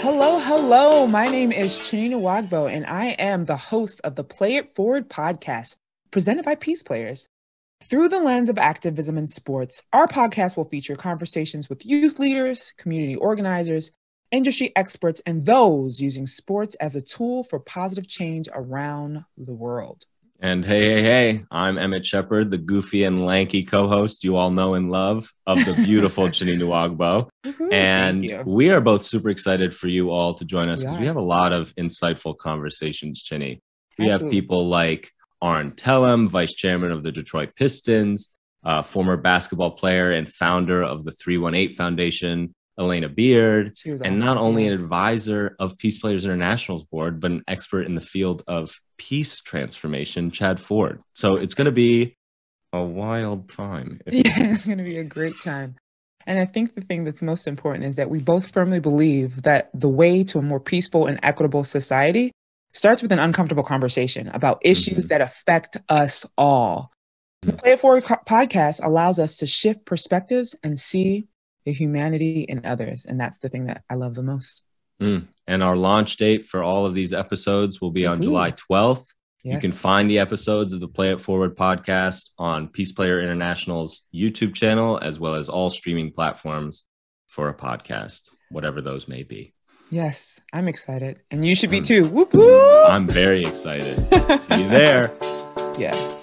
hello, hello. My name is Chinny Nwagbo, and I am the host of the Play It Forward podcast, presented by Peace Players. Through the lens of activism in sports, our podcast will feature conversations with youth leaders, community organizers, industry experts, and those using sports as a tool for positive change around the world. And hey, hey, hey, I'm Emmett Shepard, the goofy and lanky co host you all know and love of the beautiful Chinny Nwagbo. And we are both super excited for you all to join us because we, we, have a lot of insightful conversations, Chinny. We Absolutely. have people like Arn Tellem, vice chairman of the Detroit Pistons, uh, former basketball player and founder of the 318 Foundation, Alana Beard, awesome. and not only an advisor of Peace Players International's board, but an expert in the field of peace transformation, Chad Ford. So it's going to be a wild time. Yeah, it's going to be a great time. And I think the thing that's most important is that we both firmly believe that the way to a more peaceful and equitable society starts with an uncomfortable conversation about issues mm-hmm. that affect us all. The mm-hmm. Play It Forward podcast allows us to shift perspectives and see the humanity in others. And that's the thing that I love the most. Mm. And our launch date for all of these episodes will be on Ooh. July 12th. Yes. You can find the episodes of the Play It Forward podcast on Peace Player International's YouTube channel, as well as all streaming platforms for a podcast, whatever those may be. Yes, I'm excited. And you should be too. Whoop, whoop. I'm very excited. See you there. Yeah.